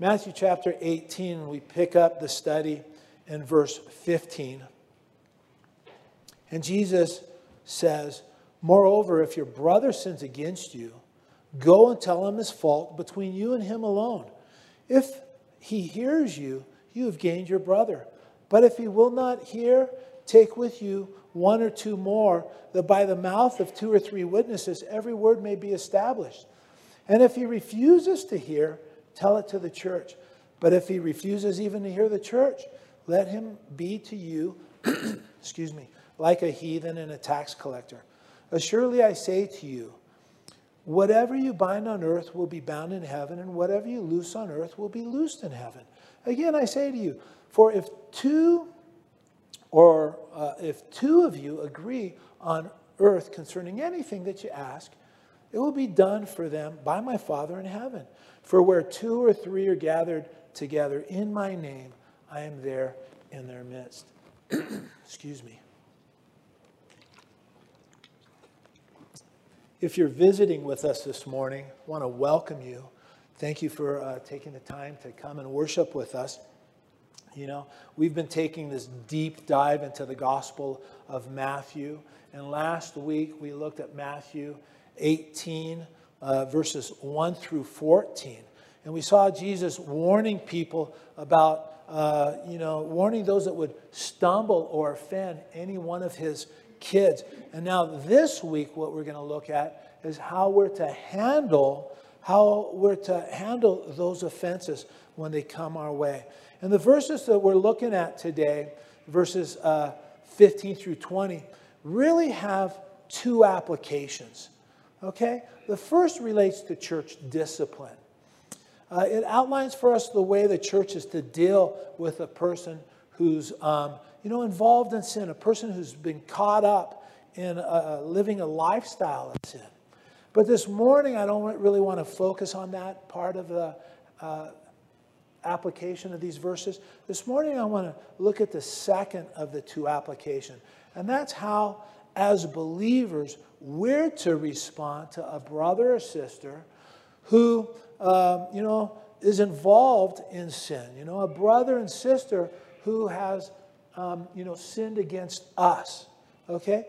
Matthew chapter 18, we pick up the study in verse 15. And Jesus says, Moreover, if your brother sins against you, go and tell him his fault between you and him alone. If he hears you, you have gained your brother. But if he will not hear, take with you one or two more, that by the mouth of two or three witnesses every word may be established. And if he refuses to hear, tell it to the church. But if he refuses even to hear the church, let him be to you, excuse me, like a heathen and a tax collector. Assuredly, I say to you, whatever you bind on earth will be bound in heaven, and whatever you loose on earth will be loosed in heaven. Again, I say to you, for if two or uh, if two of you agree on earth concerning anything that you ask, it will be done for them by my Father in heaven. For where two or three are gathered together in my name, I am there in their midst. Excuse me. If you're visiting with us this morning, I want to welcome you. Thank you for uh, taking the time to come and worship with us. You know, we've been taking this deep dive into the Gospel of Matthew. And last week we looked at Matthew 18, uh, verses 1 through 14. And we saw Jesus warning people about, uh, you know, warning those that would stumble or offend any one of his kids. And now this week, what we're going to look at is how we're to handle how we're to handle those offenses when they come our way. And the verses that we're looking at today, verses uh, 15 through 20, really have two applications. Okay? The first relates to church discipline. Uh, it outlines for us the way the church is to deal with a person who's um, you know, involved in sin, a person who's been caught up in uh, living a lifestyle of sin. But this morning, I don't really want to focus on that part of the uh, application of these verses. This morning, I want to look at the second of the two applications, and that's how, as believers, we're to respond to a brother or sister who, um, you know, is involved in sin. You know, a brother and sister who has, um, you know, sinned against us. Okay?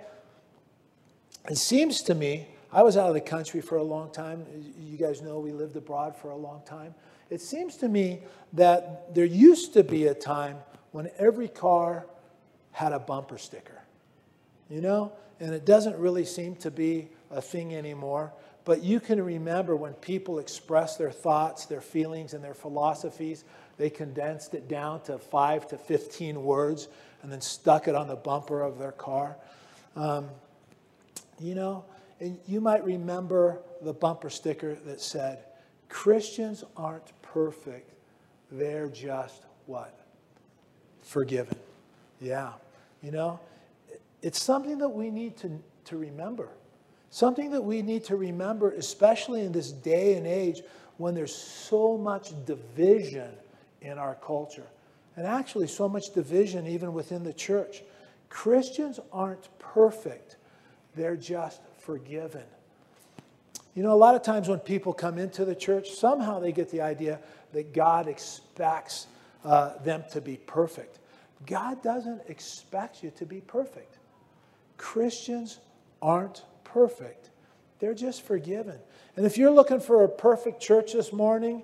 It seems to me, I was out of the country for a long time. You guys know we lived abroad for a long time. It seems to me that there used to be a time when every car had a bumper sticker, you know? And it doesn't really seem to be a thing anymore. But you can remember when people expressed their thoughts, their feelings, and their philosophies, they condensed it down to five to 15 words and then stuck it on the bumper of their car. Um, you know, and you might remember the bumper sticker that said, Christians aren't perfect, they're just what? Forgiven. Yeah. You know, it's something that we need to, to remember. Something that we need to remember, especially in this day and age when there's so much division in our culture. And actually, so much division even within the church. Christians aren't perfect, they're just forgiven. You know, a lot of times when people come into the church, somehow they get the idea that God expects uh, them to be perfect. God doesn't expect you to be perfect. Christians aren't perfect, they're just forgiven. And if you're looking for a perfect church this morning,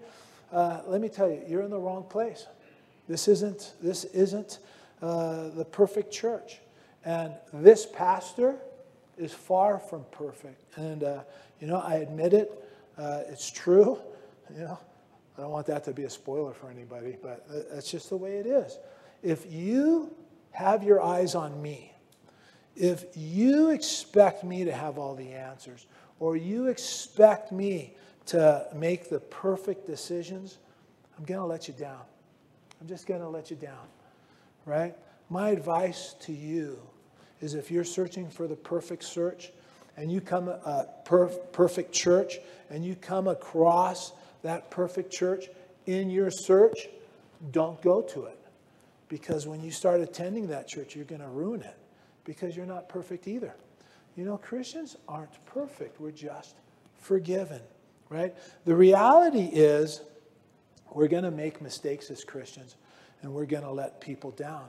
uh, let me tell you, you're in the wrong place. This isn't, this isn't uh, the perfect church. And this pastor is far from perfect. And, uh, you know, I admit it. Uh, it's true. You know, I don't want that to be a spoiler for anybody, but that's just the way it is. If you have your eyes on me, if you expect me to have all the answers, or you expect me to make the perfect decisions, I'm going to let you down. I'm just going to let you down, right? My advice to you is if you're searching for the perfect search and you come a perf- perfect church and you come across that perfect church in your search, don't go to it. Because when you start attending that church, you're going to ruin it because you're not perfect either. You know, Christians aren't perfect. We're just forgiven, right? The reality is We're going to make mistakes as Christians, and we're going to let people down.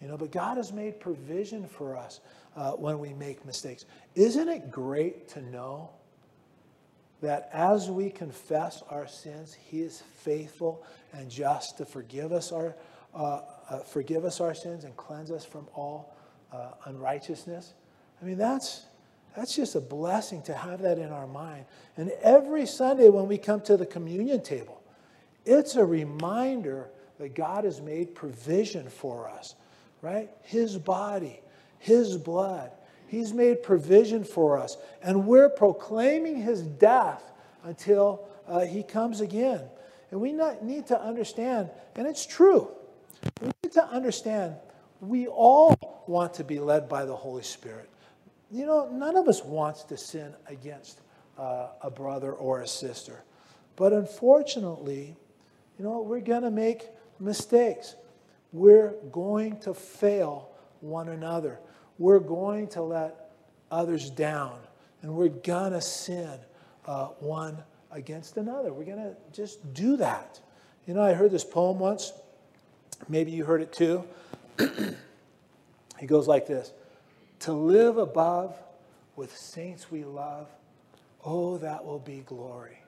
You know, but God has made provision for us uh, when we make mistakes. Isn't it great to know that as we confess our sins, He is faithful and just to forgive us our uh, uh, forgive us our sins and cleanse us from all uh, unrighteousness? I mean, that's that's just a blessing to have that in our mind. And every Sunday when we come to the communion table, it's a reminder that God has made provision for us, right? His body, His blood. He's made provision for us. And we're proclaiming His death until uh, He comes again. And we need to understand, and it's true, we need to understand we all want to be led by the Holy Spirit. You know, none of us wants to sin against uh, a brother or a sister. But unfortunately, you know, we're going to make mistakes. We're going to fail one another. We're going to let others down. And we're going to sin uh, one against another. We're going to just do that. You know, I heard this poem once. Maybe you heard it too. he goes like this To live above with saints we love, oh, that will be glory.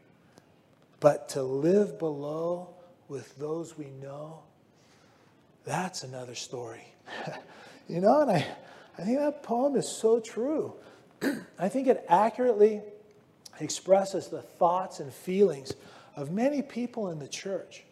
But to live below with those we know, that's another story. you know, and I, I think that poem is so true. I think it accurately expresses the thoughts and feelings of many people in the church.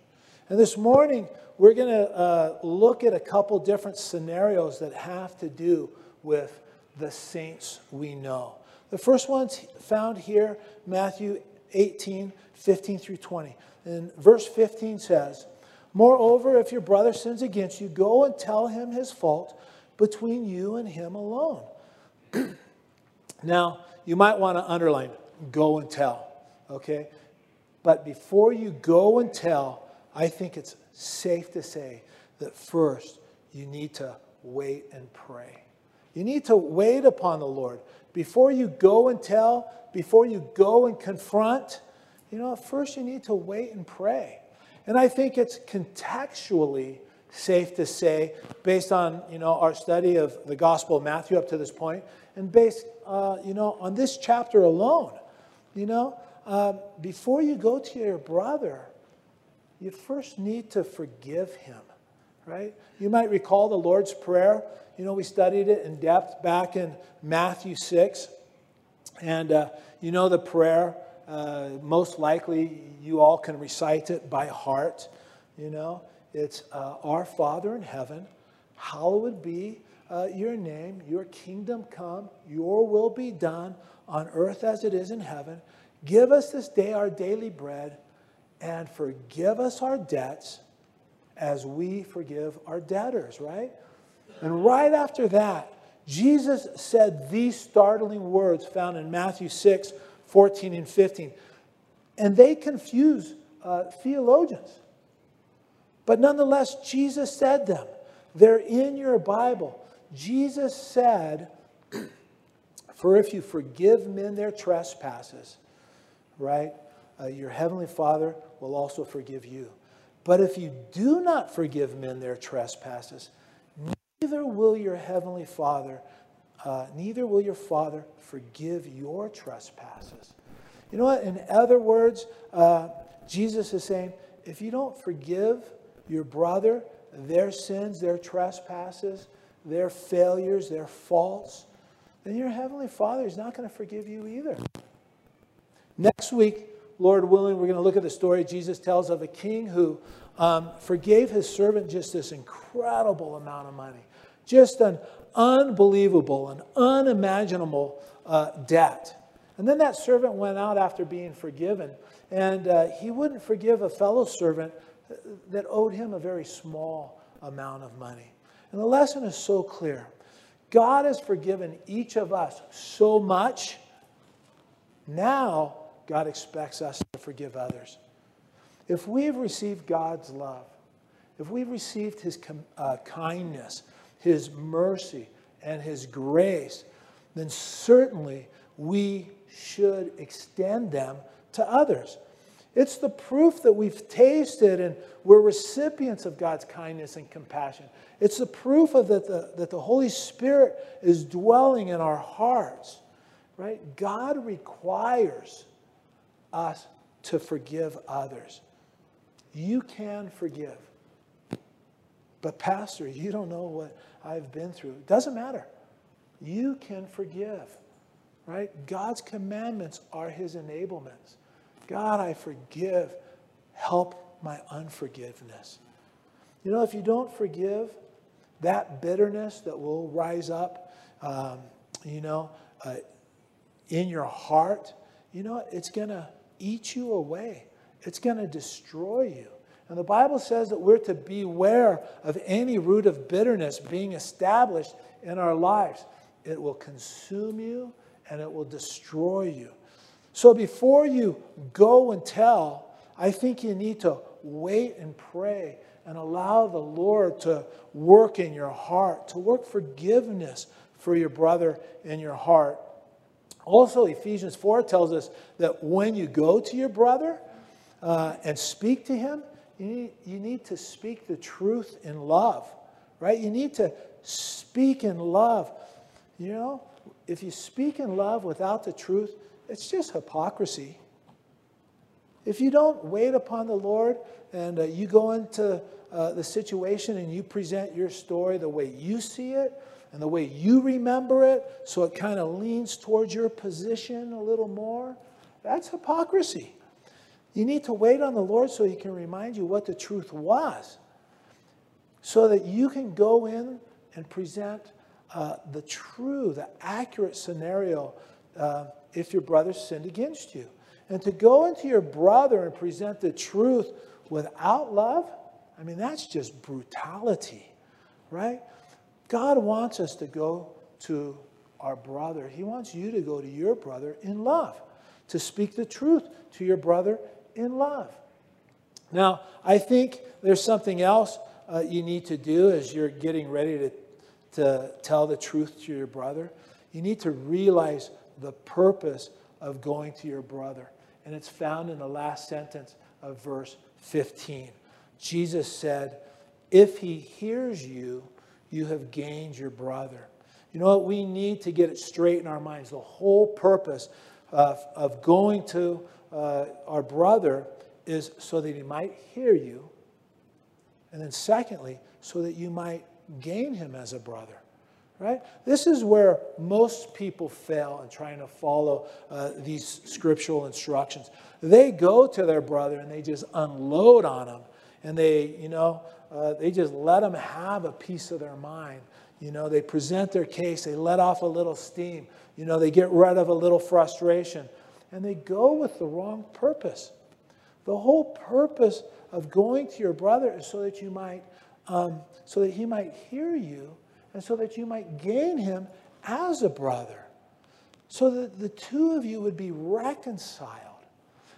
And this morning, we're going to uh, look at a couple different scenarios that have to do with the saints we know. The first one's found here, Matthew 18, 15 through 20. And verse 15 says, Moreover, if your brother sins against you, go and tell him his fault between you and him alone. now, you might want to underline go and tell, okay? But before you go and tell, I think it's safe to say that first you need to wait and pray. You need to wait upon the Lord. Before you go and tell, before you go and confront, you know, first you need to wait and pray. And I think it's contextually safe to say, based on you know our study of the Gospel of Matthew up to this point, and based uh, you know on this chapter alone, you know, uh, before you go to your brother, you first need to forgive him, right? You might recall the Lord's Prayer. You know, we studied it in depth back in Matthew 6. And uh, you know the prayer. Uh, most likely, you all can recite it by heart. You know, it's uh, Our Father in heaven, hallowed be uh, your name, your kingdom come, your will be done on earth as it is in heaven. Give us this day our daily bread and forgive us our debts as we forgive our debtors, right? And right after that, Jesus said these startling words found in Matthew 6 14 and 15. And they confuse uh, theologians. But nonetheless, Jesus said them. They're in your Bible. Jesus said, For if you forgive men their trespasses, right, uh, your heavenly Father will also forgive you. But if you do not forgive men their trespasses, neither will your heavenly Father, uh, neither will your Father forgive your trespasses. You know what? In other words, uh, Jesus is saying, if you don't forgive your brother their sins, their trespasses, their failures, their faults, then your heavenly Father is not going to forgive you either. Next week, Lord willing, we're going to look at the story Jesus tells of a king who um, forgave his servant just this incredible amount of money, just an unbelievable and unimaginable uh, debt. And then that servant went out after being forgiven, and uh, he wouldn't forgive a fellow servant that owed him a very small amount of money. And the lesson is so clear God has forgiven each of us so much. Now, God expects us to forgive others. If we've received God's love, if we've received His uh, kindness, His mercy, and His grace, then certainly we should extend them to others. It's the proof that we've tasted and we're recipients of God's kindness and compassion. It's the proof of that the, that the Holy Spirit is dwelling in our hearts, right? God requires us to forgive others. You can forgive. But, Pastor, you don't know what I've been through. It doesn't matter. You can forgive, right? God's commandments are his enablements. God, I forgive. Help my unforgiveness. You know, if you don't forgive, that bitterness that will rise up, um, you know, uh, in your heart, you know, it's going to eat you away. It's going to destroy you. And the Bible says that we're to beware of any root of bitterness being established in our lives. It will consume you and it will destroy you. So before you go and tell, I think you need to wait and pray and allow the Lord to work in your heart, to work forgiveness for your brother in your heart. Also, Ephesians 4 tells us that when you go to your brother uh, and speak to him, you need, you need to speak the truth in love, right? You need to speak in love. You know, if you speak in love without the truth, it's just hypocrisy. If you don't wait upon the Lord and uh, you go into uh, the situation and you present your story the way you see it and the way you remember it, so it kind of leans towards your position a little more, that's hypocrisy. You need to wait on the Lord so He can remind you what the truth was, so that you can go in and present uh, the true, the accurate scenario uh, if your brother sinned against you. And to go into your brother and present the truth without love, I mean, that's just brutality, right? God wants us to go to our brother. He wants you to go to your brother in love, to speak the truth to your brother in love. Now, I think there's something else uh, you need to do as you're getting ready to, to tell the truth to your brother. You need to realize the purpose of going to your brother. And it's found in the last sentence of verse 15. Jesus said, If he hears you, you have gained your brother. You know what? We need to get it straight in our minds. The whole purpose of, of going to uh, our brother is so that he might hear you. And then, secondly, so that you might gain him as a brother right? This is where most people fail in trying to follow uh, these scriptural instructions. They go to their brother and they just unload on him, and they, you know, uh, they just let them have a piece of their mind. You know, they present their case, they let off a little steam, you know, they get rid of a little frustration, and they go with the wrong purpose. The whole purpose of going to your brother is so that you might, um, so that he might hear you and so that you might gain him as a brother, so that the two of you would be reconciled.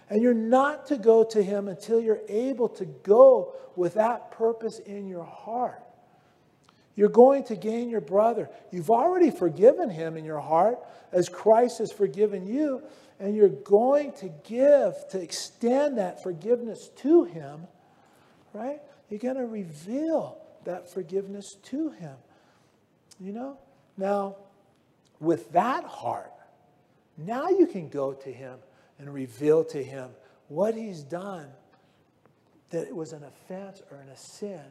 And you're not to go to him until you're able to go with that purpose in your heart. You're going to gain your brother. You've already forgiven him in your heart as Christ has forgiven you, and you're going to give, to extend that forgiveness to him, right? You're going to reveal that forgiveness to him. You know? Now, with that heart, now you can go to him and reveal to him what he's done that it was an offense or an sin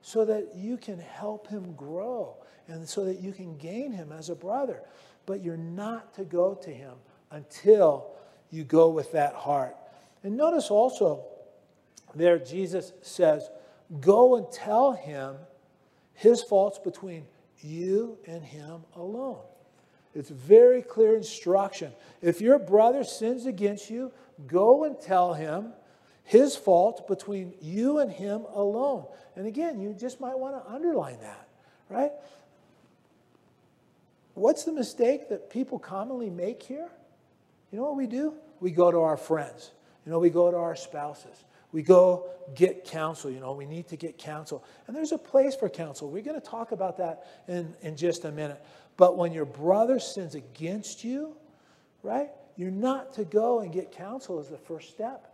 so that you can help him grow and so that you can gain him as a brother. But you're not to go to him until you go with that heart. And notice also there, Jesus says, Go and tell him his faults between you and him alone. It's very clear instruction. If your brother sins against you, go and tell him his fault between you and him alone. And again, you just might want to underline that, right? What's the mistake that people commonly make here? You know what we do? We go to our friends. You know, we go to our spouses. We go get counsel. You know, we need to get counsel. And there's a place for counsel. We're going to talk about that in, in just a minute. But when your brother sins against you, right, you're not to go and get counsel as the first step.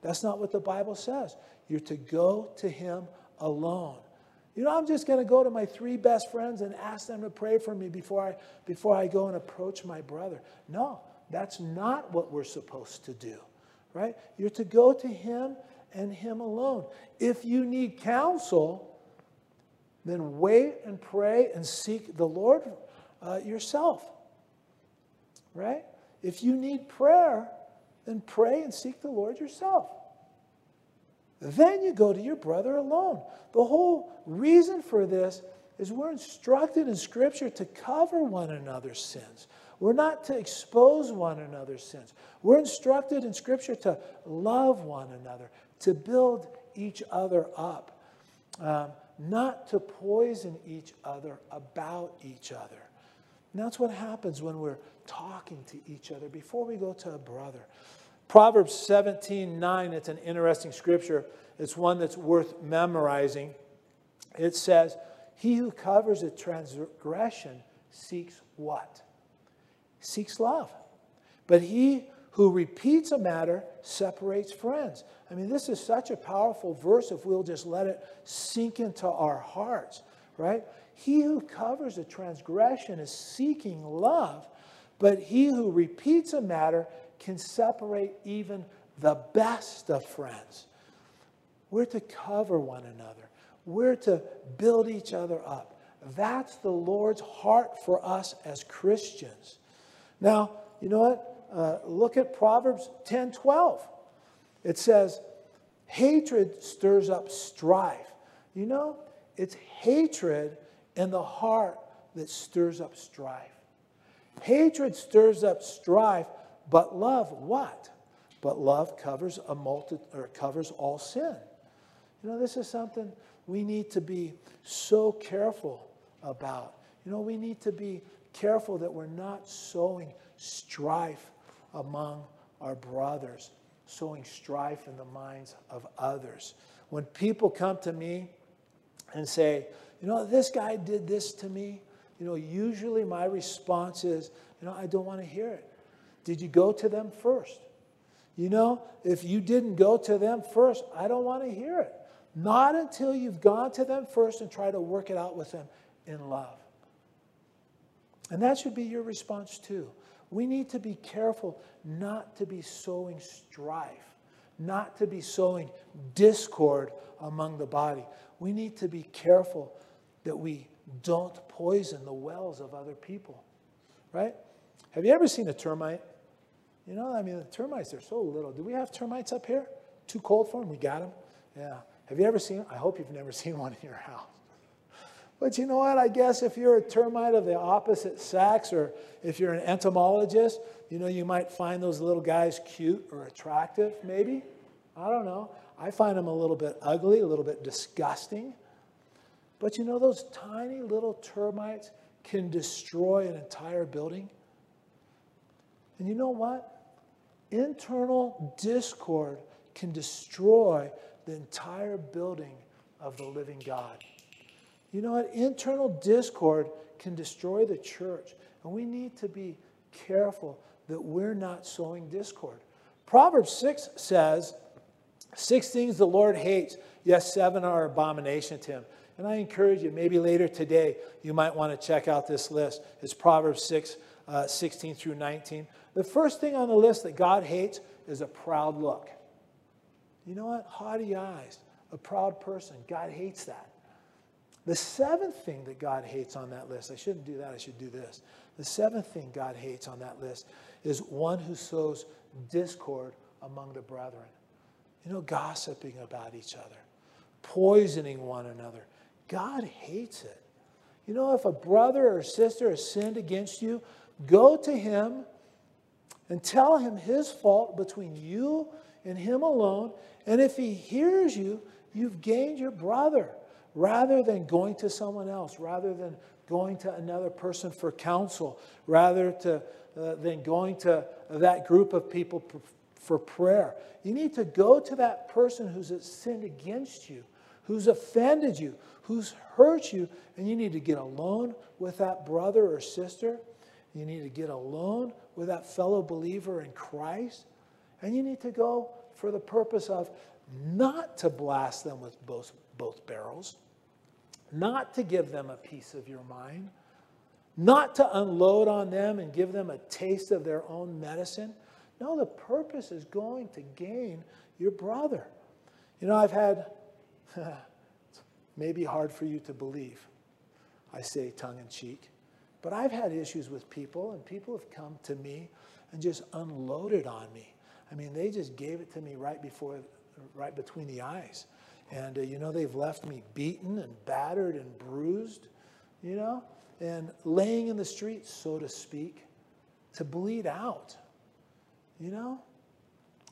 That's not what the Bible says. You're to go to Him alone. You know, I'm just going to go to my three best friends and ask them to pray for me before I, before I go and approach my brother. No, that's not what we're supposed to do, right? You're to go to Him and Him alone. If you need counsel, then wait and pray and seek the Lord uh, yourself, right? If you need prayer, then pray and seek the Lord yourself. Then you go to your brother alone. The whole reason for this is we're instructed in Scripture to cover one another's sins. We're not to expose one another's sins. We're instructed in Scripture to love one another, to build each other up, um, not to poison each other about each other. And that's what happens when we're talking to each other before we go to a brother. Proverbs 17 9, it's an interesting scripture. It's one that's worth memorizing. It says, He who covers a transgression seeks what? Seeks love. But he who repeats a matter separates friends. I mean, this is such a powerful verse if we'll just let it sink into our hearts, right? He who covers a transgression is seeking love, but he who repeats a matter can separate even the best of friends. We're to cover one another, we're to build each other up. That's the Lord's heart for us as Christians. Now, you know what? Uh, look at Proverbs 10 12. It says, Hatred stirs up strife. You know, it's hatred in the heart that stirs up strife. Hatred stirs up strife but love, what? But love covers a multi, or covers all sin. You know, this is something we need to be so careful about. You know, we need to be careful that we're not sowing strife among our brothers, sowing strife in the minds of others. When people come to me and say, you know, this guy did this to me, you know, usually my response is, you know, I don't want to hear it. Did you go to them first? You know, if you didn't go to them first, I don't want to hear it. Not until you've gone to them first and try to work it out with them in love. And that should be your response too. We need to be careful not to be sowing strife, not to be sowing discord among the body. We need to be careful that we don't poison the wells of other people, right? Have you ever seen a termite? You know, I mean, the termites are so little. Do we have termites up here? Too cold for them? We got them? Yeah. Have you ever seen, I hope you've never seen one in your house. But you know what? I guess if you're a termite of the opposite sex or if you're an entomologist, you know, you might find those little guys cute or attractive, maybe. I don't know. I find them a little bit ugly, a little bit disgusting. But you know, those tiny little termites can destroy an entire building. And you know what? Internal discord can destroy the entire building of the living God. You know what? Internal discord can destroy the church. And we need to be careful that we're not sowing discord. Proverbs 6 says, Six things the Lord hates, yes, seven are abomination to him. And I encourage you, maybe later today, you might want to check out this list. It's Proverbs 6, uh, 16 through 19. The first thing on the list that God hates is a proud look. You know what? Haughty eyes, a proud person. God hates that. The seventh thing that God hates on that list, I shouldn't do that, I should do this. The seventh thing God hates on that list is one who sows discord among the brethren. You know, gossiping about each other, poisoning one another. God hates it. You know, if a brother or sister has sinned against you, go to him and tell him his fault between you and him alone. And if he hears you, you've gained your brother rather than going to someone else, rather than going to another person for counsel, rather to, uh, than going to that group of people for prayer. You need to go to that person who's sinned against you, who's offended you, who's hurt you, and you need to get alone with that brother or sister. You need to get alone with that fellow believer in Christ. And you need to go for the purpose of not to blast them with both, both barrels, not to give them a piece of your mind, not to unload on them and give them a taste of their own medicine. No, the purpose is going to gain your brother. You know, I've had, maybe hard for you to believe, I say tongue in cheek, but I've had issues with people, and people have come to me and just unloaded on me. I mean, they just gave it to me right before, right between the eyes. And, uh, you know, they've left me beaten and battered and bruised, you know, and laying in the street, so to speak, to bleed out, you know.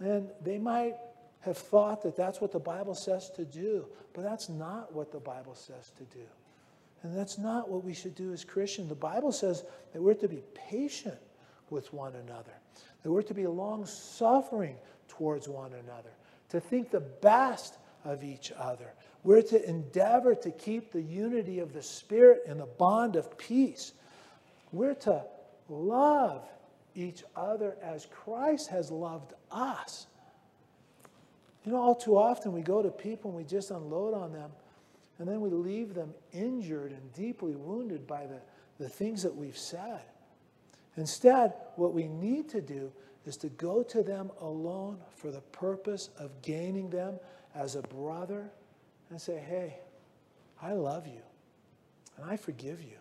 And they might have thought that that's what the Bible says to do, but that's not what the Bible says to do. And that's not what we should do as Christians. The Bible says that we're to be patient with one another, that we're to be long suffering towards one another, to think the best of each other. We're to endeavor to keep the unity of the Spirit and the bond of peace. We're to love each other as Christ has loved us. You know, all too often we go to people and we just unload on them, and then we leave them injured and deeply wounded by the, the things that we've said. Instead, what we need to do is to go to them alone for the purpose of gaining them as a brother and say, hey, I love you and I forgive you.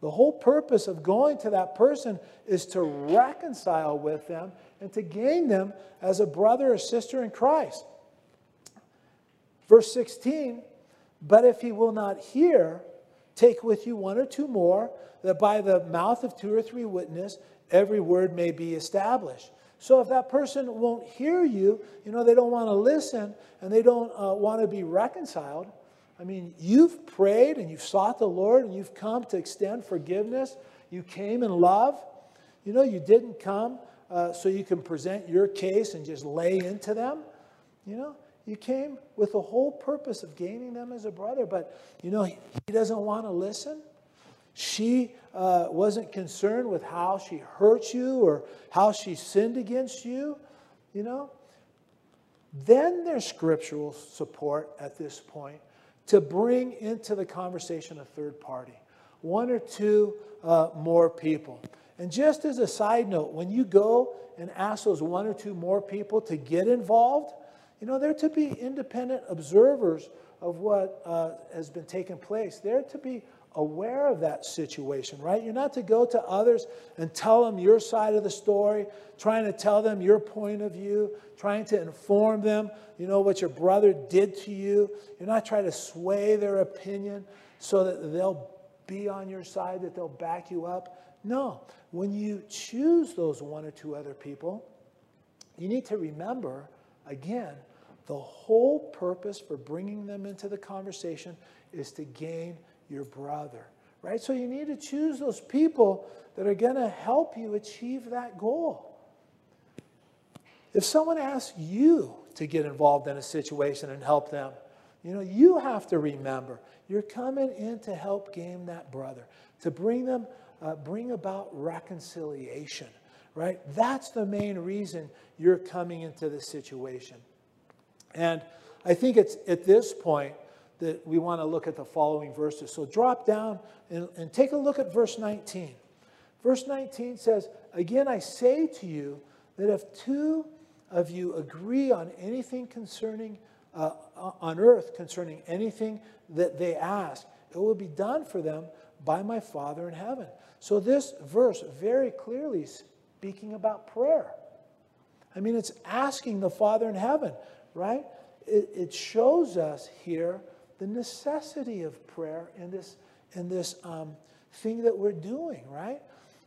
The whole purpose of going to that person is to reconcile with them and to gain them as a brother or sister in Christ. Verse 16, but if he will not hear, take with you one or two more, that by the mouth of two or three witnesses every word may be established. So if that person won't hear you, you know, they don't want to listen and they don't uh, want to be reconciled. I mean, you've prayed and you've sought the Lord and you've come to extend forgiveness. You came in love. You know, you didn't come uh, so you can present your case and just lay into them. You know, you came with the whole purpose of gaining them as a brother, but, you know, he, he doesn't want to listen. She uh, wasn't concerned with how she hurt you or how she sinned against you, you know. Then there's scriptural support at this point to bring into the conversation a third party, one or two uh, more people. And just as a side note, when you go and ask those one or two more people to get involved, you know, they're to be independent observers of what uh, has been taking place. They're to be aware of that situation, right? You're not to go to others and tell them your side of the story, trying to tell them your point of view, trying to inform them, you know, what your brother did to you. You're not trying to sway their opinion so that they'll be on your side, that they'll back you up. No, when you choose those one or two other people, you need to remember, again, the whole purpose for bringing them into the conversation is to gain your brother, right? So you need to choose those people that are going to help you achieve that goal. If someone asks you to get involved in a situation and help them, you know, you have to remember you're coming in to help gain that brother, to bring them, uh, bring about reconciliation, right? That's the main reason you're coming into the situation. And I think it's at this point that we want to look at the following verses. So drop down and, and take a look at verse 19. Verse 19 says, Again, I say to you that if two of you agree on anything concerning, uh, on earth concerning anything that they ask, it will be done for them by my Father in heaven. So this verse very clearly speaking about prayer. I mean, it's asking the Father in heaven, right? It, it shows us here the necessity of prayer in this, in this um, thing that we're doing, right?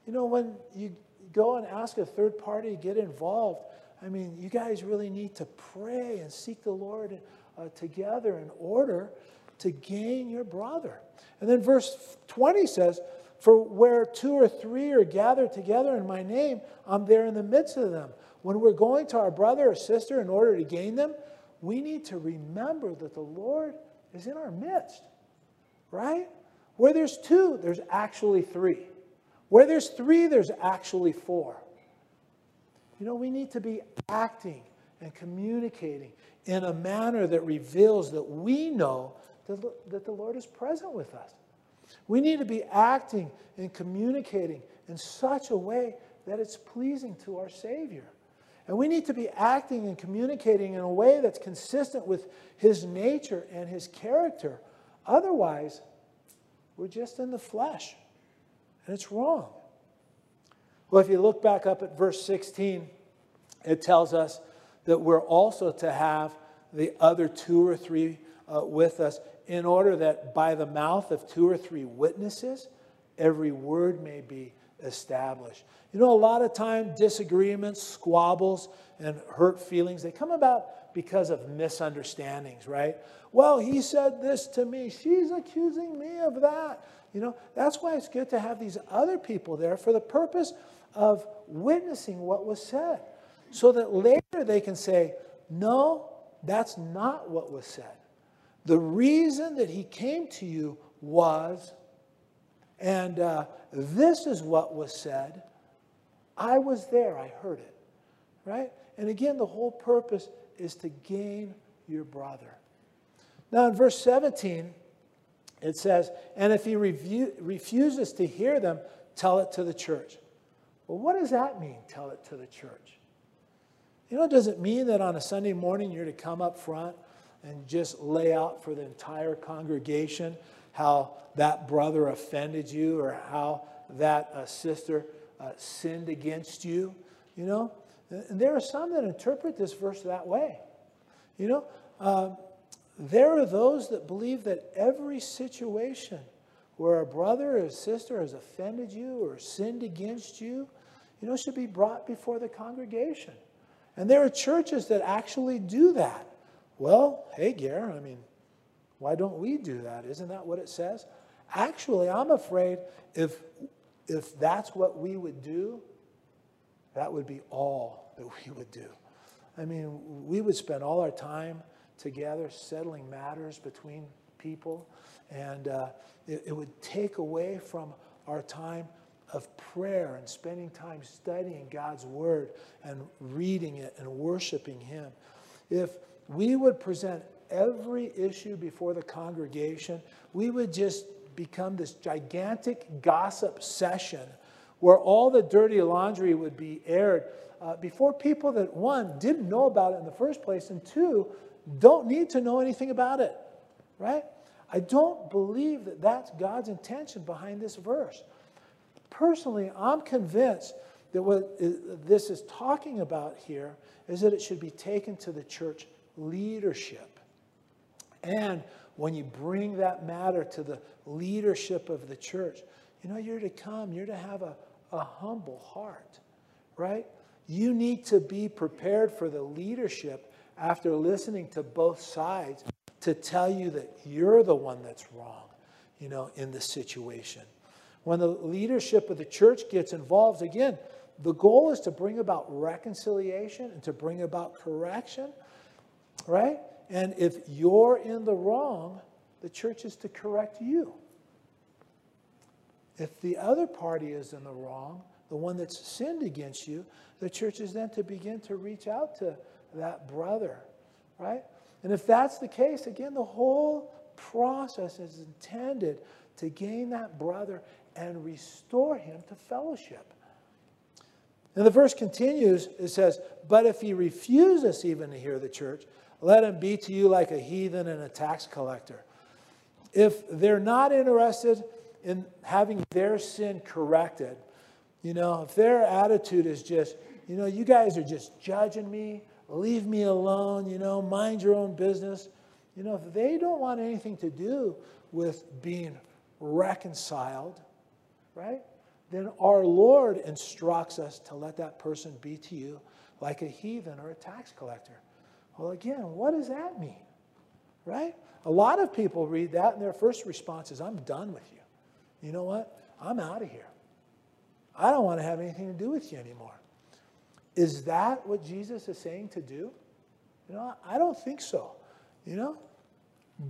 You know, when you go and ask a third party to get involved, I mean, you guys really need to pray and seek the Lord uh, together in order to gain your brother. And then verse 20 says, For where two or three are gathered together in my name, I'm there in the midst of them. When we're going to our brother or sister in order to gain them, we need to remember that the Lord is in our midst, right? Where there's two, there's actually three. Where there's three, there's actually four. You know, we need to be acting and communicating in a manner that reveals that we know that the Lord is present with us. We need to be acting and communicating in such a way that it's pleasing to our Savior. And we need to be acting and communicating in a way that's consistent with His nature and His character. Otherwise, we're just in the flesh, and it's wrong. Well, if you look back up at verse 16, it tells us that we're also to have the other two or three uh, with us in order that by the mouth of two or three witnesses, every word may be established. You know, a lot of time disagreements, squabbles, and hurt feelings, they come about because of misunderstandings, right? Well, he said this to me. She's accusing me of that. You know, that's why it's good to have these other people there for the purpose of witnessing what was said. So that later they can say, no, that's not what was said. The reason that he came to you was, and uh, this is what was said. I was there, I heard it. Right? And again, the whole purpose is to gain your brother. Now, in verse 17, it says, And if he refuses to hear them, tell it to the church. Well, what does that mean, tell it to the church? You know, does it mean that on a Sunday morning you're to come up front and just lay out for the entire congregation how that brother offended you or how that uh, sister uh, sinned against you? You know, and there are some that interpret this verse that way. You know, uh, there are those that believe that every situation where a brother or a sister has offended you or sinned against you, you know, should be brought before the congregation. And there are churches that actually do that. Well, hey, Gare, I mean, why don't we do that? Isn't that what it says? Actually, I'm afraid if, if that's what we would do, that would be all that we would do. I mean, we would spend all our time together settling matters between people, and uh, it, it would take away from our time of prayer and spending time studying God's Word and reading it and worshiping Him. If we would present every issue before the congregation, we would just become this gigantic gossip session where all the dirty laundry would be aired uh, before people that, one, didn't know about it in the first place, and two, don't need to know anything about it, right? I don't believe that that's God's intention behind this verse. Personally, I'm convinced that what this is talking about here is that it should be taken to the church leadership. And when you bring that matter to the leadership of the church, you know, you're to come, you're to have a, a humble heart, right? You need to be prepared for the leadership after listening to both sides to tell you that you're the one that's wrong, you know, in the situation. When the leadership of the church gets involved, again, the goal is to bring about reconciliation and to bring about correction right? And if you're in the wrong, the church is to correct you. If the other party is in the wrong, the one that's sinned against you, the church is then to begin to reach out to that brother, right? And if that's the case, again, the whole process is intended to gain that brother and restore him to fellowship. And the verse continues, it says, But if he refuses even to hear the church, let him be to you like a heathen and a tax collector. If they're not interested in having their sin corrected, you know, if their attitude is just, you know, you guys are just judging me, leave me alone, you know, mind your own business. You know, if they don't want anything to do with being reconciled, right? Then our Lord instructs us to let that person be to you like a heathen or a tax collector. Well, again, what does that mean? Right? A lot of people read that and their first response is, I'm done with you. You know what? I'm out of here. I don't want to have anything to do with you anymore. Is that what Jesus is saying to do? You know, I don't think so. You know,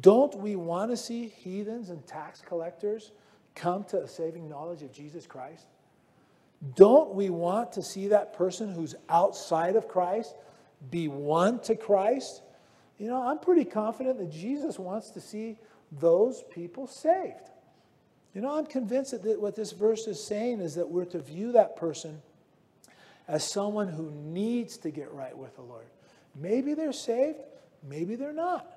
don't we want to see heathens and tax collectors come to a saving knowledge of Jesus Christ? Don't we want to see that person who's outside of Christ be won to Christ, you know, I'm pretty confident that Jesus wants to see those people saved. You know, I'm convinced that what this verse is saying is that we're to view that person as someone who needs to get right with the Lord. Maybe they're saved, maybe they're not.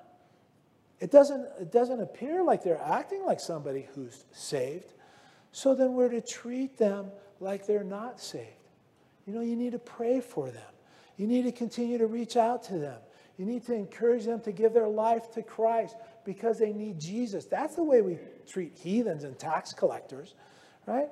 It doesn't, it doesn't appear like they're acting like somebody who's saved. So then we're to treat them like they're not saved. You know, you need to pray for them. You need to continue to reach out to them. You need to encourage them to give their life to Christ because they need Jesus. That's the way we treat heathens and tax collectors, right?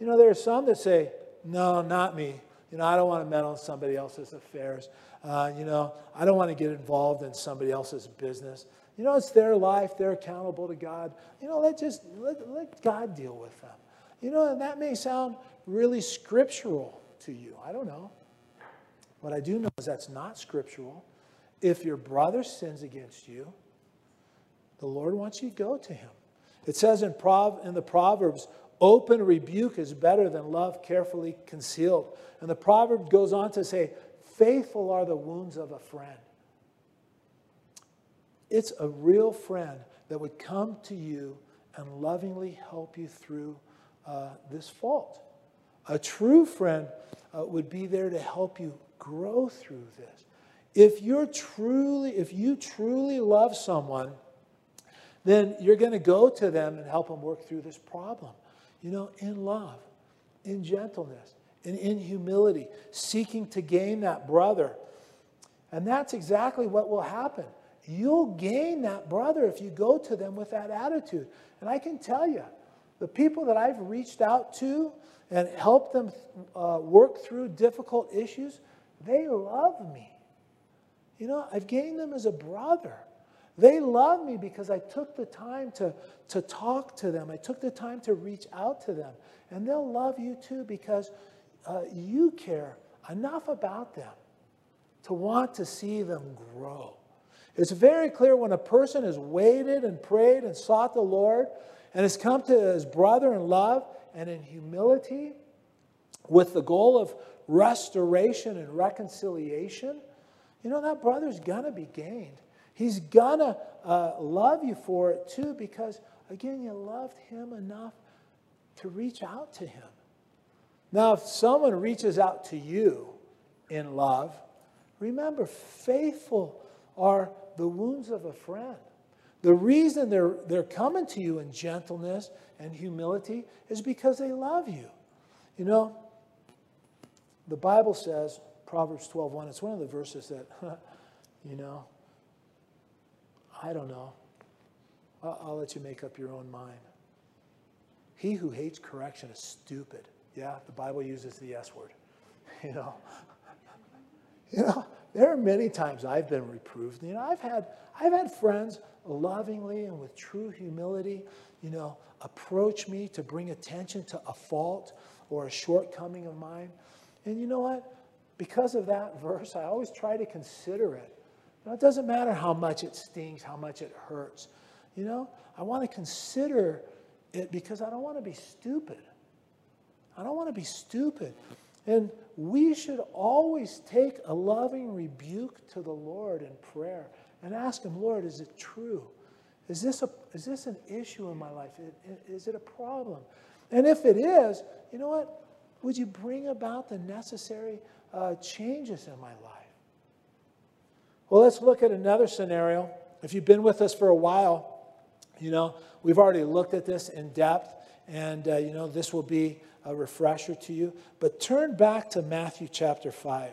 You know, there are some that say, no, not me. You know, I don't want to meddle in somebody else's affairs. Uh, you know, I don't want to get involved in somebody else's business. You know, it's their life. They're accountable to God. You know, let just let, let God deal with them. You know, and that may sound really scriptural to you. I don't know. What I do know is that's not scriptural. If your brother sins against you, the Lord wants you to go to him. It says in, Prov- in the Proverbs, open rebuke is better than love carefully concealed. And the proverb goes on to say, faithful are the wounds of a friend. It's a real friend that would come to you and lovingly help you through uh, this fault. A true friend uh, would be there to help you grow through this. If you're truly, if you truly love someone, then you're going to go to them and help them work through this problem. You know, in love, in gentleness, and in humility, seeking to gain that brother. And that's exactly what will happen. You'll gain that brother if you go to them with that attitude. And I can tell you, the people that I've reached out to and helped them uh, work through difficult issues, they love me. You know, I've gained them as a brother. They love me because I took the time to, to talk to them. I took the time to reach out to them. And they'll love you too because uh, you care enough about them to want to see them grow. It's very clear when a person has waited and prayed and sought the Lord and has come to his brother in love and in humility with the goal of restoration and reconciliation, you know, that brother's going to be gained. He's going to uh, love you for it too because, again, you loved him enough to reach out to him. Now, if someone reaches out to you in love, remember, faithful are the wounds of a friend. The reason they're, they're coming to you in gentleness and humility is because they love you. You know, the Bible says, Proverbs 12:1, it's one of the verses that, you know, I don't know. I'll, I'll let you make up your own mind. He who hates correction is stupid. Yeah, the Bible uses the S word. You know, you know, there are many times I've been reproved. You know, I've had I've had friends lovingly and with true humility, you know, approach me to bring attention to a fault or a shortcoming of mine. And you know what? Because of that verse, I always try to consider it. You know, it doesn't matter how much it stings, how much it hurts. You know, I want to consider it because I don't want to be stupid. I don't want to be stupid. And we should always take a loving rebuke to the Lord in prayer and ask Him, Lord, is it true? Is this, a, is this an issue in my life? Is it a problem? And if it is, you know what? Would you bring about the necessary uh, changes in my life? Well, let's look at another scenario. If you've been with us for a while, you know, we've already looked at this in depth, and, uh, you know, this will be a refresher to you. But turn back to Matthew chapter 5.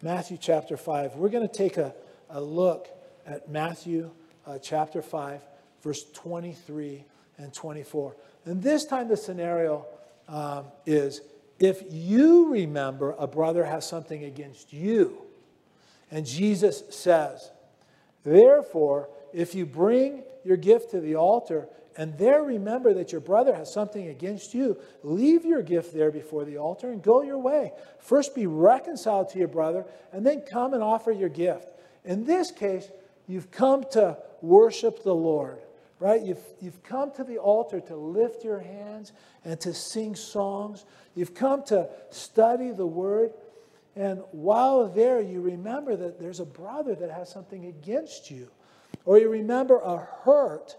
Matthew chapter 5. We're going to take a, a look at Matthew uh, chapter 5, verse 23 and 24. And this time the scenario um, is if you remember a brother has something against you, and Jesus says, Therefore, if you bring your gift to the altar and there remember that your brother has something against you, leave your gift there before the altar and go your way. First be reconciled to your brother and then come and offer your gift. In this case, you've come to worship the Lord, right? You've, you've come to the altar to lift your hands and to sing songs. You've come to study the word. And while there, you remember that there's a brother that has something against you. Or you remember a hurt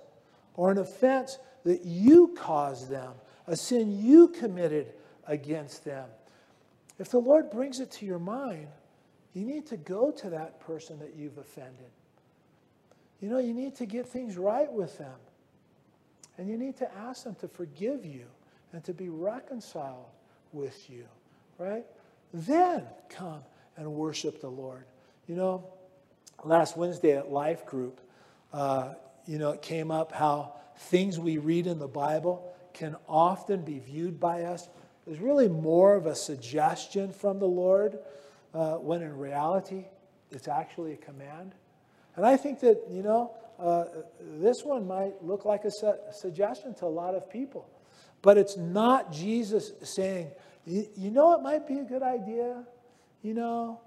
or an offense that you caused them, a sin you committed against them. If the Lord brings it to your mind, you need to go to that person that you've offended. You know, you need to get things right with them. And you need to ask them to forgive you and to be reconciled with you, right? Then come and worship the Lord. You know, last Wednesday at Life Group, uh, you know, it came up how things we read in the Bible can often be viewed by us as really more of a suggestion from the Lord, uh, when in reality, it's actually a command. And I think that, you know, uh, this one might look like a su- suggestion to a lot of people. But it's not Jesus saying, you know, it might be a good idea, you know,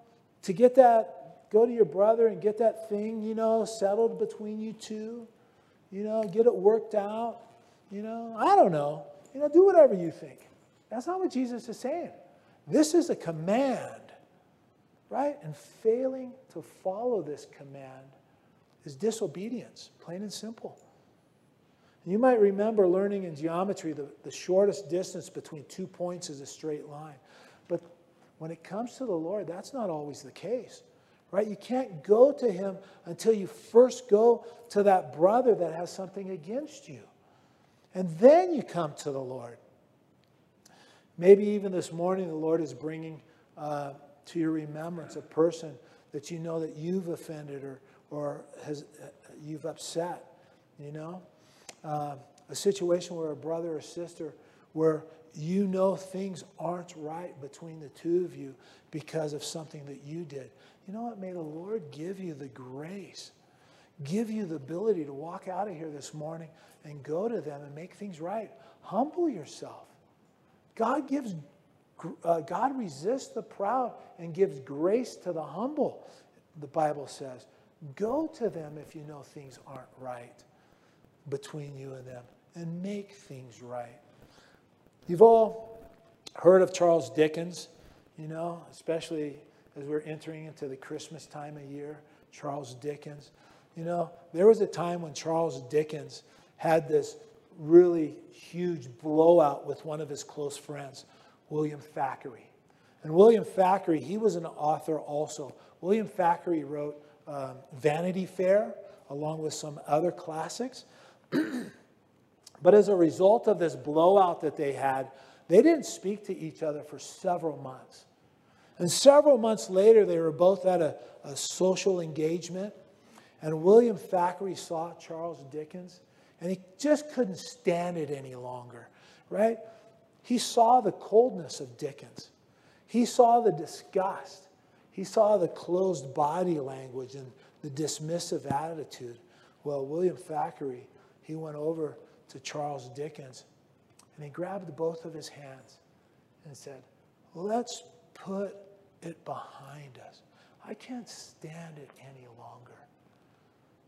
to get that, go to your brother and get that thing, you know, settled between you two, you know, get it worked out, you know, I don't know, you know, do whatever you think. That's not what Jesus is saying. This is a command, right? And failing to follow this command is disobedience, plain and simple. You might remember learning in geometry the, the shortest distance between two points is a straight line. But when it comes to the Lord, that's not always the case, right? You can't go to Him until you first go to that brother that has something against you. And then you come to the Lord. Maybe even this morning, the Lord is bringing uh, to your remembrance a person that you know that you've offended or, or has, you've upset, you know? uh, a situation where a brother or sister, where you know things aren't right between the two of you because of something that you did. You know what? May the Lord give you the grace, give you the ability to walk out of here this morning and go to them and make things right. Humble yourself. God gives, uh, God resists the proud and gives grace to the humble, the Bible says. Go to them if you know things aren't right between you and them and make things right. You've all heard of Charles Dickens, you know, especially as we're entering into the Christmas time of year. Charles Dickens. You know, there was a time when Charles Dickens had this really huge blowout with one of his close friends, William Thackeray. And William Thackeray, he was an author also. William Thackeray wrote um, Vanity Fair along with some other classics. but as a result of this blowout that they had, they didn't speak to each other for several months. And several months later, they were both at a, a social engagement. And William Thackeray saw Charles Dickens, and he just couldn't stand it any longer, right? He saw the coldness of Dickens. He saw the disgust. He saw the closed body language and the dismissive attitude. Well, William Thackeray he went over to Charles Dickens and he grabbed both of his hands and said, Let's put it behind us. I can't stand it any longer.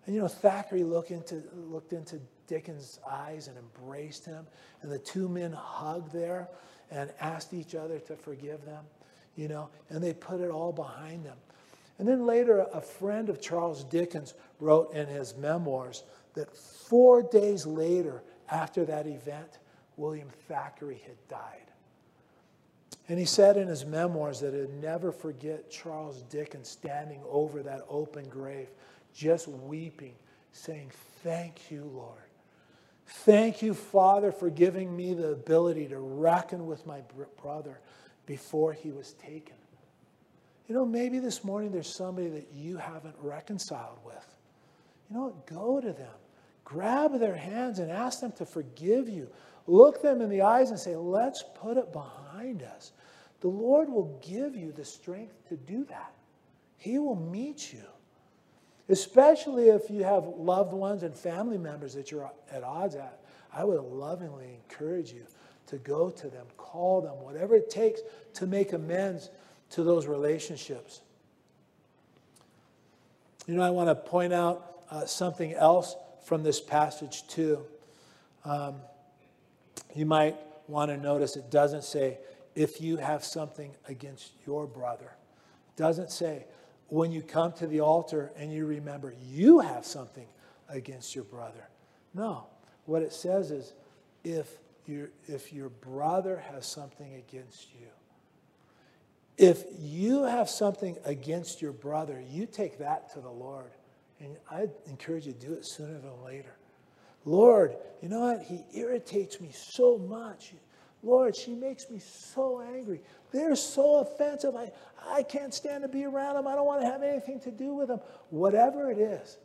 And you know, Thackeray looked into, looked into Dickens' eyes and embraced him. And the two men hugged there and asked each other to forgive them, you know, and they put it all behind them. And then later, a friend of Charles Dickens wrote in his memoirs that four days later, after that event, William Thackeray had died. And he said in his memoirs that he'd never forget Charles Dickens standing over that open grave, just weeping, saying, Thank you, Lord. Thank you, Father, for giving me the ability to reckon with my brother before he was taken. You know, maybe this morning there's somebody that you haven't reconciled with. You know what? Go to them. Grab their hands and ask them to forgive you. Look them in the eyes and say, let's put it behind us. The Lord will give you the strength to do that. He will meet you. Especially if you have loved ones and family members that you're at odds at. I would lovingly encourage you to go to them, call them, whatever it takes to make amends to those relationships. You know, I want to point out uh, something else from this passage, too. Um, you might want to notice it doesn't say, if you have something against your brother. Doesn't say when you come to the altar and you remember you have something against your brother. No. What it says is if your, if your brother has something against you, if you have something against your brother, you take that to the Lord. And I encourage you to do it sooner than later. Lord, you know what? He irritates me so much. Lord, she makes me so angry. They're so offensive. I, I can't stand to be around them. I don't want to have anything to do with them. Whatever it is,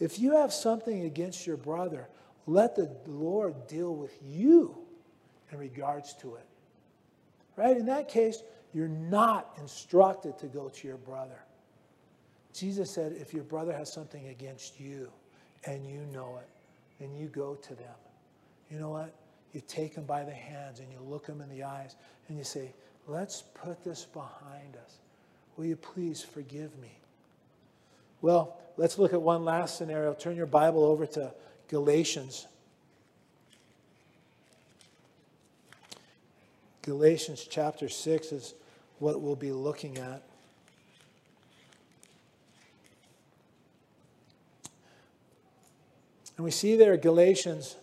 if you have something against your brother, let the Lord deal with you in regards to it. Right? In that case, you're not instructed to go to your brother. Jesus said, if your brother has something against you and you know it, then you go to them. You know what? You take them by the hands and you look them in the eyes and you say, let's put this behind us. Will you please forgive me? Well, let's look at one last scenario. Turn your Bible over to Galatians. Galatians chapter 6 is what we'll be looking at. And we see there Galatians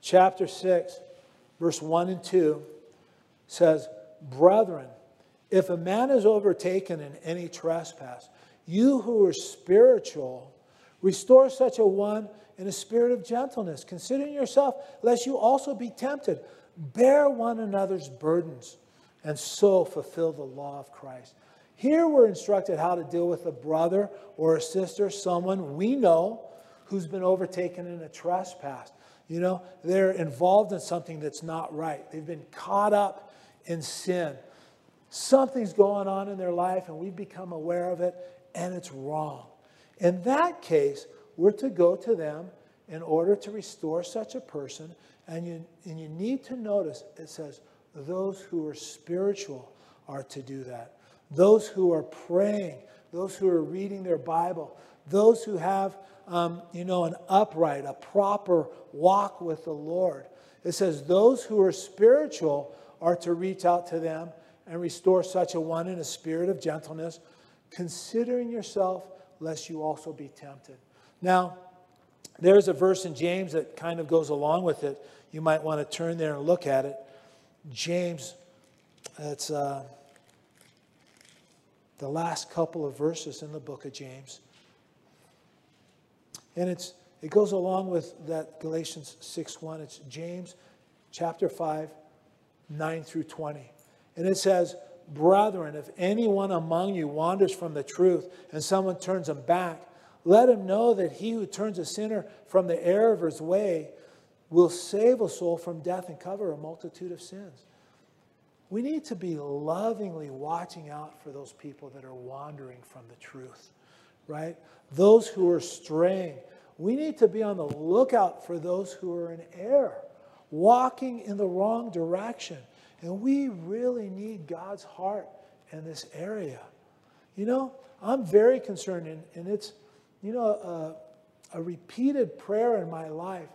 chapter 6, verse 1 and 2 says, Brethren, if a man is overtaken in any trespass, you who are spiritual, restore such a one in a spirit of gentleness, considering yourself, lest you also be tempted. Bear one another's burdens, and so fulfill the law of Christ. Here we're instructed how to deal with a brother or a sister, someone we know who's been overtaken in a trespass. You know, they're involved in something that's not right. They've been caught up in sin. Something's going on in their life, and we've become aware of it, and it's wrong. In that case, we're to go to them in order to restore such a person. And you, and you need to notice it says, those who are spiritual are to do that. Those who are praying, those who are reading their Bible, those who have, um, you know, an upright, a proper walk with the Lord. It says, those who are spiritual are to reach out to them and restore such a one in a spirit of gentleness, considering yourself, lest you also be tempted. Now, there's a verse in James that kind of goes along with it. You might want to turn there and look at it. James, it's uh, the last couple of verses in the book of James. And it's, it goes along with that Galatians 6 1. It's James chapter 5, 9 through 20. And it says, Brethren, if anyone among you wanders from the truth and someone turns him back, let him know that he who turns a sinner from the error of his way will save a soul from death and cover a multitude of sins. We need to be lovingly watching out for those people that are wandering from the truth, right? Those who are straying. We need to be on the lookout for those who are in error, walking in the wrong direction. And we really need God's heart in this area. You know, I'm very concerned, and, and it's, you know, a, a repeated prayer in my life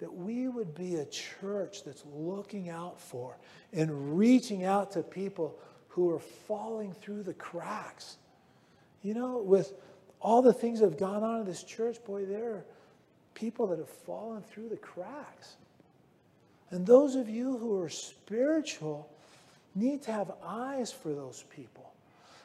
that we would be a church that's looking out for and reaching out to people who are falling through the cracks. You know, with all the things that have gone on in this church, boy, there are people that have fallen through the cracks. And those of you who are spiritual need to have eyes for those people.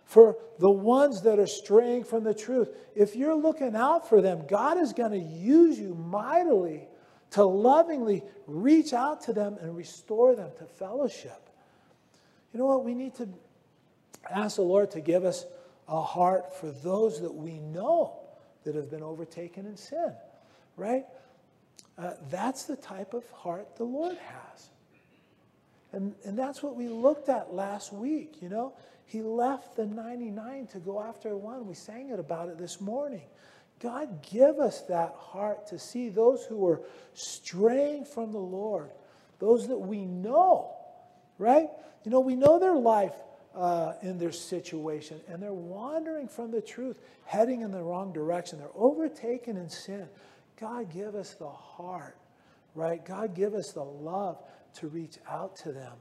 For the ones that are straying from the truth, if you're looking out for them, God is going to use you mightily to lovingly reach out to them and restore them to fellowship. You know what? We need to ask the Lord to give us a heart for those that we know that have been overtaken in sin, right? Uh, that's the type of heart the Lord has. And, and that's what we looked at last week, you know. He left the 99 to go after one. We sang it about it this morning. God, give us that heart to see those who are straying from the Lord, those that we know, right? You know, we know their life uh, in their situation and they're wandering from the truth, heading in the wrong direction. They're overtaken in sin. God, give us the heart, right? God, give us the love to reach out to them.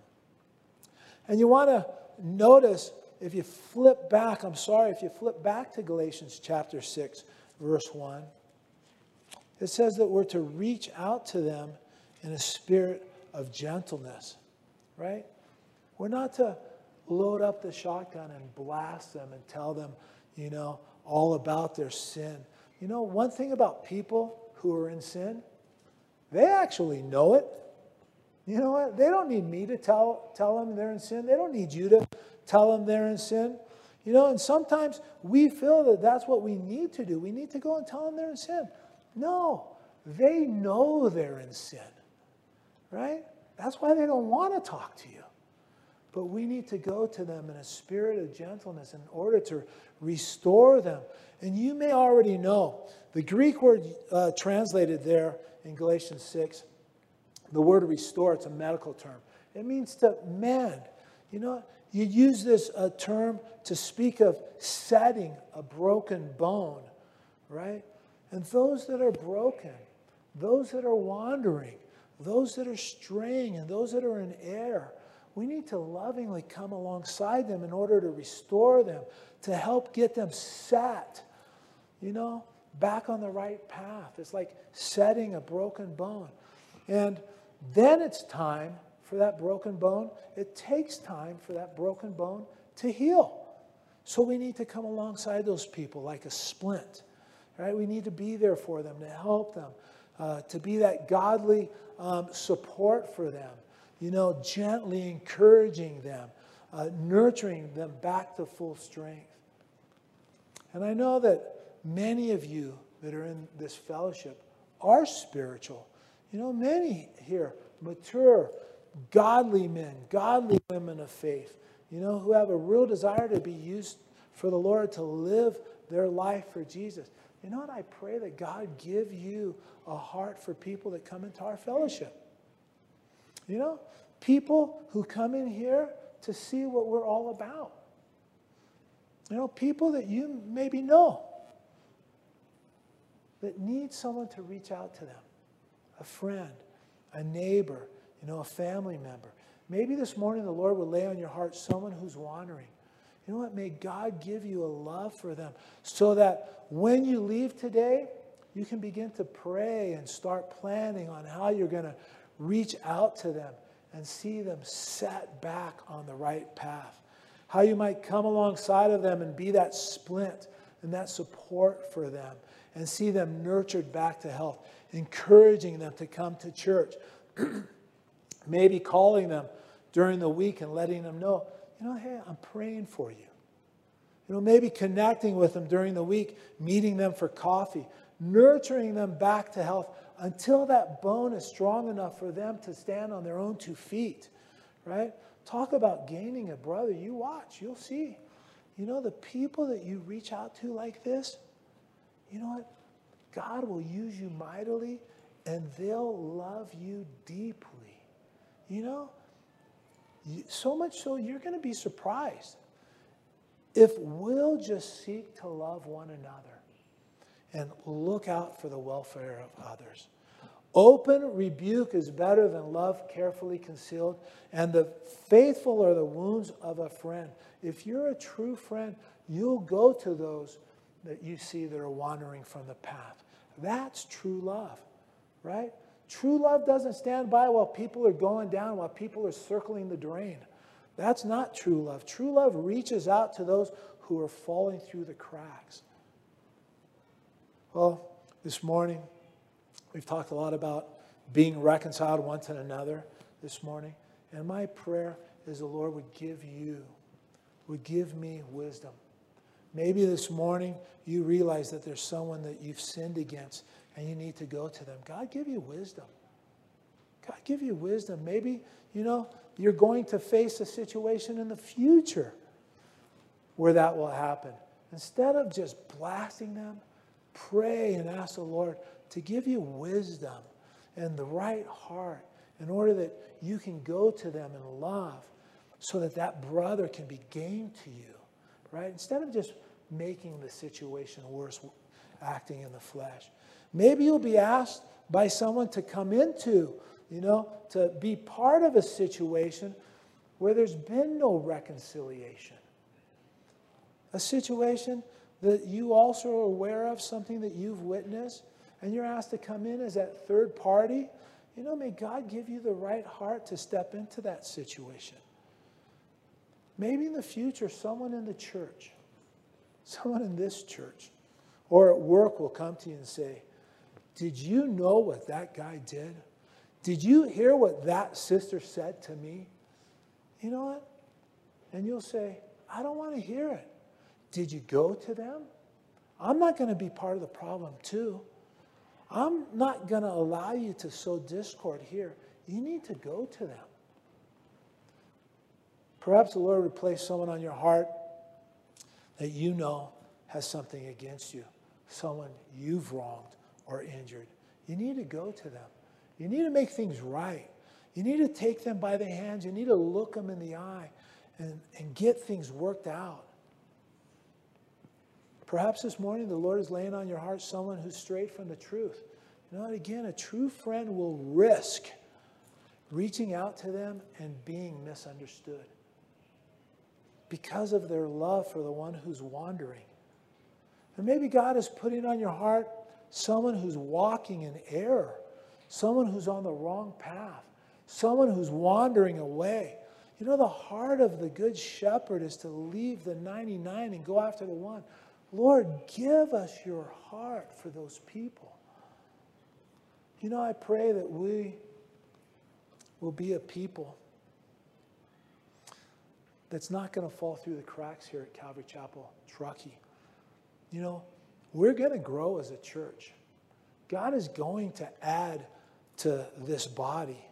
And you want to notice if you flip back, I'm sorry, if you flip back to Galatians chapter 6, verse 1, it says that we're to reach out to them in a spirit of gentleness, right? We're not to load up the shotgun and blast them and tell them, you know, all about their sin. You know, one thing about people who are in sin, they actually know it. You know what? They don't need me to tell, tell them they're in sin. They don't need you to tell them they're in sin. You know, and sometimes we feel that that's what we need to do. We need to go and tell them they're in sin. No, they know they're in sin, right? That's why they don't want to talk to you. But we need to go to them in a spirit of gentleness in order to restore them. And you may already know the Greek word uh, translated there in Galatians 6, the word restore, it's a medical term. It means to mend. You know, you use this uh, term to speak of setting a broken bone, right? And those that are broken, those that are wandering, those that are straying, and those that are in error, we need to lovingly come alongside them in order to restore them, to help get them set, you know, back on the right path. It's like setting a broken bone. And then it's time for that broken bone. It takes time for that broken bone to heal. So we need to come alongside those people like a splint, right? We need to be there for them, to help them, uh, to be that godly um, support for them, you know, gently encouraging them, uh, nurturing them back to full strength. And I know that many of you that are in this fellowship are spiritual. You know, many here, mature, godly men, godly women of faith, you know, who have a real desire to be used for the Lord to live their life for Jesus. You know what? I pray that God give you a heart for people that come into our fellowship. You know, people who come in here to see what we're all about. You know, people that you maybe know that need someone to reach out to them a friend, a neighbor, you know, a family member. Maybe this morning the Lord would lay on your heart someone who's wandering. You know what? May God give you a love for them so that when you leave today, you can begin to pray and start planning on how you're going to reach out to them and see them set back on the right path. How you might come alongside of them and be that splint and that support for them and see them nurtured back to health, encouraging them to come to church. Maybe calling them during the week and letting them know, you know, hey, I'm praying for you. You know, maybe connecting with them during the week, meeting them for coffee, nurturing them back to health until that bone is strong enough for them to stand on their own two feet, right? Talk about gaining a brother. You watch, you'll see. You know, the people that you reach out to like this, you know what? God will use you mightily and they'll love you deeply. You know, so much so you're going to be surprised if we'll just seek to love one another and look out for the welfare of others. Open rebuke is better than love carefully concealed, and the faithful are the wounds of a friend. If you're a true friend, you'll go to those that you see that are wandering from the path. That's true love, right? True love doesn't stand by while people are going down, while people are circling the drain. That's not true love. True love reaches out to those who are falling through the cracks. Well, this morning, we've talked a lot about being reconciled one to another this morning. And my prayer is the Lord would give you, would give me wisdom. Maybe this morning you realize that there's someone that you've sinned against and you need to go to them. God give you wisdom. God give you wisdom. Maybe, you know, you're going to face a situation in the future where that will happen. Instead of just blasting them, pray and ask the Lord to give you wisdom and the right heart in order that you can go to them in love so that that brother can be gained to you, right? Instead of just making the situation worse, acting in the flesh. Maybe you'll be asked by someone to come into, you know, to be part of a situation where there's been no reconciliation. a situation that you also are aware of, something that you've witnessed, and you're asked to come in as that third party, you know, may God give you the right heart to step into that situation. Maybe in the future, someone in the church, someone in this church, or at work will come to you and say, Did you know what that guy did? Did you hear what that sister said to me? You know what? And you'll say, I don't want to hear it. Did you go to them? I'm not going to be part of the problem, too. I'm not going to allow you to sow discord here. You need to go to them. Perhaps the Lord would place someone on your heart that you know has something against you, someone you've wronged or injured. You need to go to them. You need to make things right. You need to take them by the hands. You need to look them in the eye and, and get things worked out. Perhaps this morning the Lord is laying on your heart someone who's straight from the truth. You know what? Again, a true friend will risk reaching out to them and being misunderstood because of their love for the one who's wandering. And maybe God is putting on your heart someone who's walking in error, someone who's on the wrong path, someone who's wandering away. You know, the heart of the good shepherd is to leave the 99 and go after the one. Lord, give us your heart for those people. You know, I pray that we will be a people that's not going to fall through the cracks here at Calvary Chapel, Truckee. You know, we're going to grow as a church. God is going to add to this body.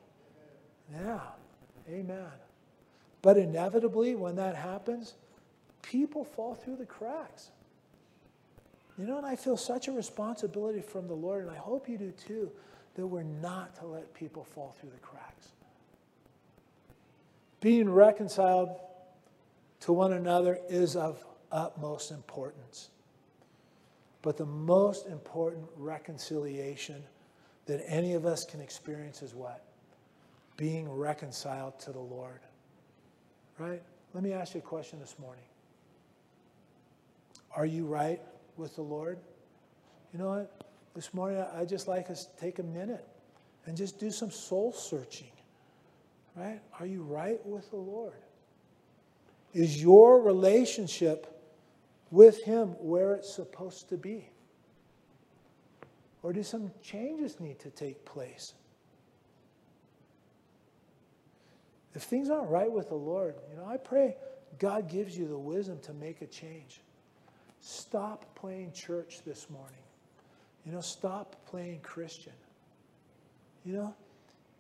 Yeah, amen. But inevitably, when that happens, people fall through the cracks. You know, and I feel such a responsibility from the Lord, and I hope you do too, that we're not to let people fall through the cracks. Being reconciled to one another is of utmost importance. But the most important reconciliation that any of us can experience is what? Being reconciled to the Lord. Right? Let me ask you a question this morning. Are you right with the Lord? You know what? This morning, I just like us to take a minute and just do some soul searching. Right? Are you right with the Lord? Is your relationship with Him where it's supposed to be? Or do some changes need to take place? If things aren't right with the Lord, you know, I pray God gives you the wisdom to make a change. Stop playing church this morning. You know, stop playing Christian. You know,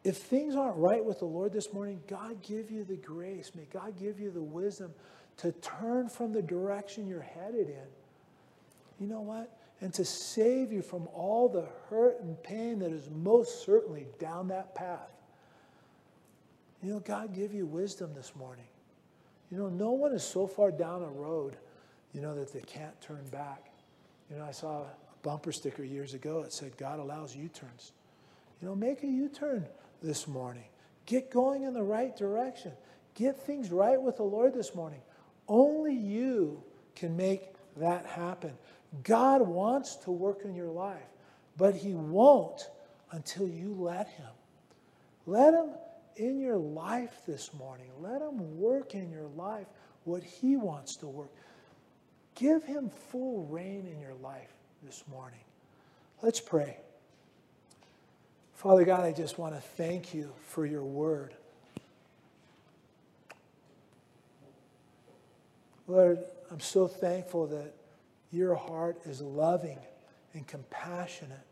if things aren't right with the Lord this morning, God give you the grace. May God give you the wisdom to turn from the direction you're headed in. You know what? And to save you from all the hurt and pain that is most certainly down that path. You know, God give you wisdom this morning. You know, no one is so far down a road you know, that they can't turn back. You know, I saw a bumper sticker years ago that said, God allows U turns. You know, make a U turn this morning. Get going in the right direction. Get things right with the Lord this morning. Only you can make that happen. God wants to work in your life, but He won't until you let Him. Let Him in your life this morning. Let Him work in your life what He wants to work. Give him full reign in your life this morning. Let's pray. Father God, I just want to thank you for your word. Lord, I'm so thankful that your heart is loving and compassionate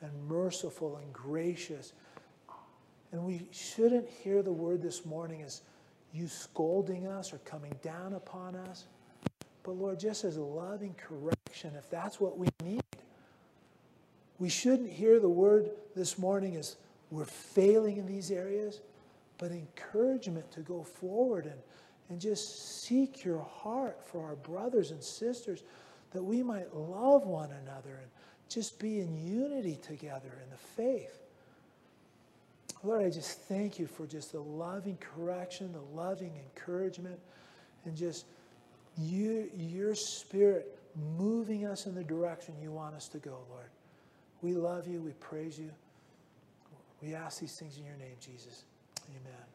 and merciful and gracious. And we shouldn't hear the word this morning as you scolding us or coming down upon us. But Lord, just as loving correction, if that's what we need, we shouldn't hear the word this morning as we're failing in these areas, but encouragement to go forward and, and just seek your heart for our brothers and sisters that we might love one another and just be in unity together in the faith. Lord, I just thank you for just the loving correction, the loving encouragement, and just you, your spirit moving us in the direction you want us to go, Lord. We love you. We praise you. We ask these things in your name, Jesus. Amen.